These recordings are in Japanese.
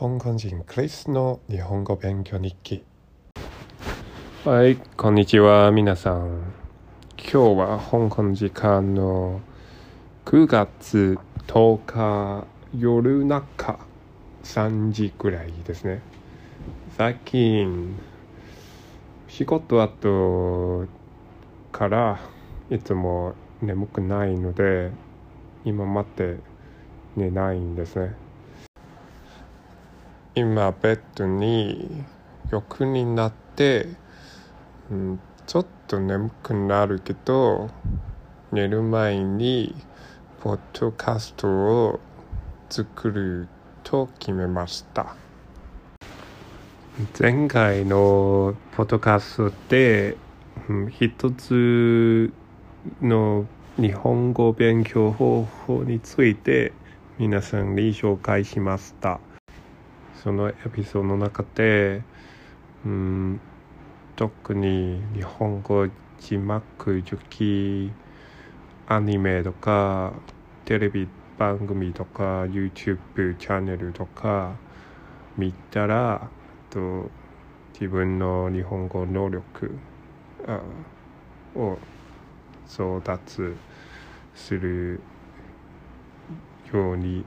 香港人クリスの日本語勉強日記。はいこんにちは皆さん。今日は香港時間の9月10日夜中3時くらいですね。最近仕事後からいつも眠くないので今待って寝ないんですね。今ベッドに横になって、うん、ちょっと眠くなるけど寝る前にポッドキャストを作ると決めました。前回のポッドキャストで、うん、一つの日本語勉強方法について皆さんに紹介しました。そのエピソードの中で、うん、特に日本語字幕受記アニメとかテレビ番組とか YouTube チャンネルとか見たらと自分の日本語能力を争奪するように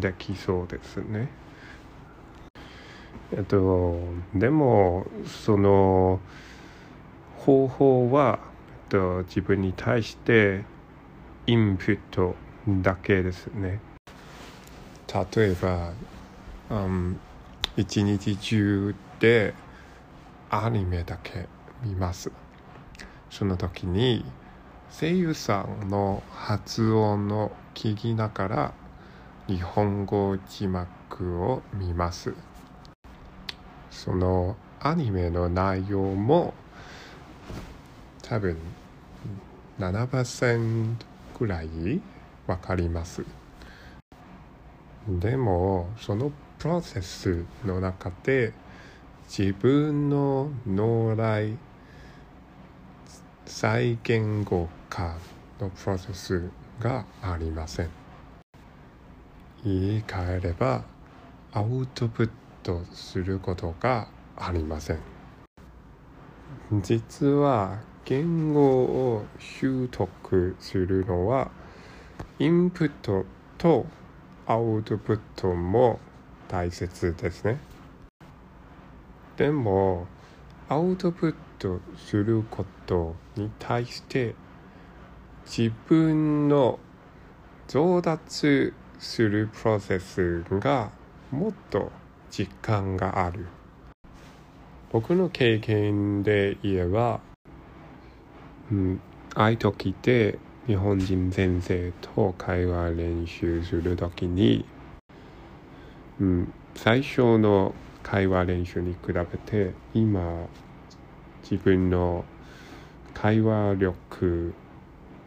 できそうですね。えっとでもその方法は、えっと、自分に対してインプットだけですね。例えば、うん、一日中でアニメだけ見ます。その時に声優さんの発音を聞きながら日本語字幕を見ます。そのアニメの内容も多分7%くらいわかります。でもそのプロセスの中で自分の脳内再言語化のプロセスがありません言い換えればアウトプットすることがありません。実は言語を習得するのはインプットとアウトプットも大切ですね。でもアウトプットすることに対して自分の上達するプロセスがもっと実感がある。僕の経験で言えば、うん、あいときて日本人先生と会話練習するときに、うん、最初の会話練習に比べて今自分の会話力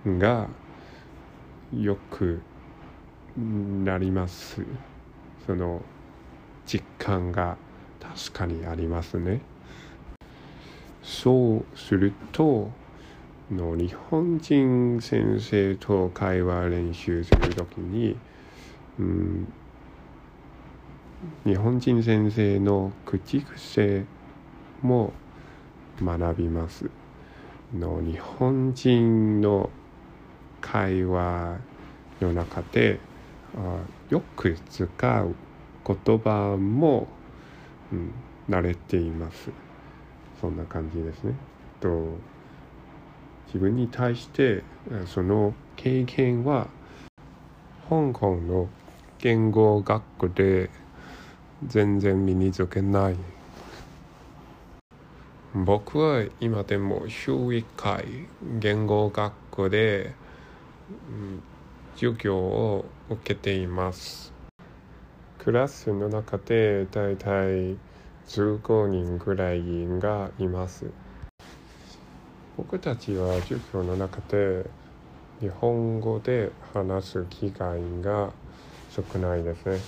が良くなります。その実感が確かにありますねそうするとの日本人先生と会話練習するときに、うん、日本人先生の口癖も学びます。の日本人の会話の中であよく使う言葉も、うん、慣れています。そんな感じですね。と自分に対してその経験は香港の言語学校で全然身につけない僕は今でも週1回言語学校で、うん、授業を受けていますクラスの中でだいたい15人ぐらいがいます。僕たちは授業の中で日本語で話す機会が少ないですね。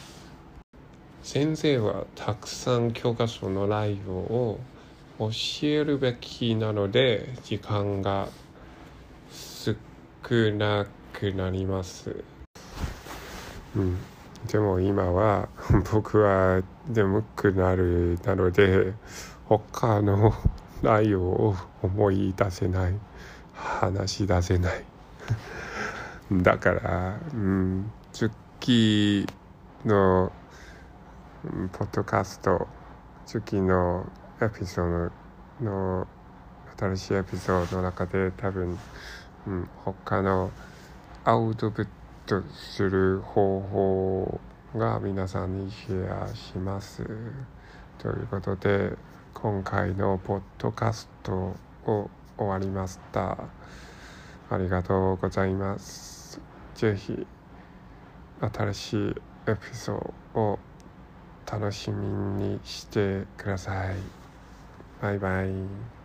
先生はたくさん教科書の内容を教えるべきなので時間が少なくなります。うん、でも今は 僕は眠くなるなので他の 内容を思い出せない。話し出せない。だからうん月のポッドキャスト月のエピソードの新しいエピソードの中で多分、うん、他のアウトプットとする方法が皆さんにシェアしますということで今回のポッドキャストを終わりましたありがとうございますぜひ新しいエピソードを楽しみにしてください。バイバイ。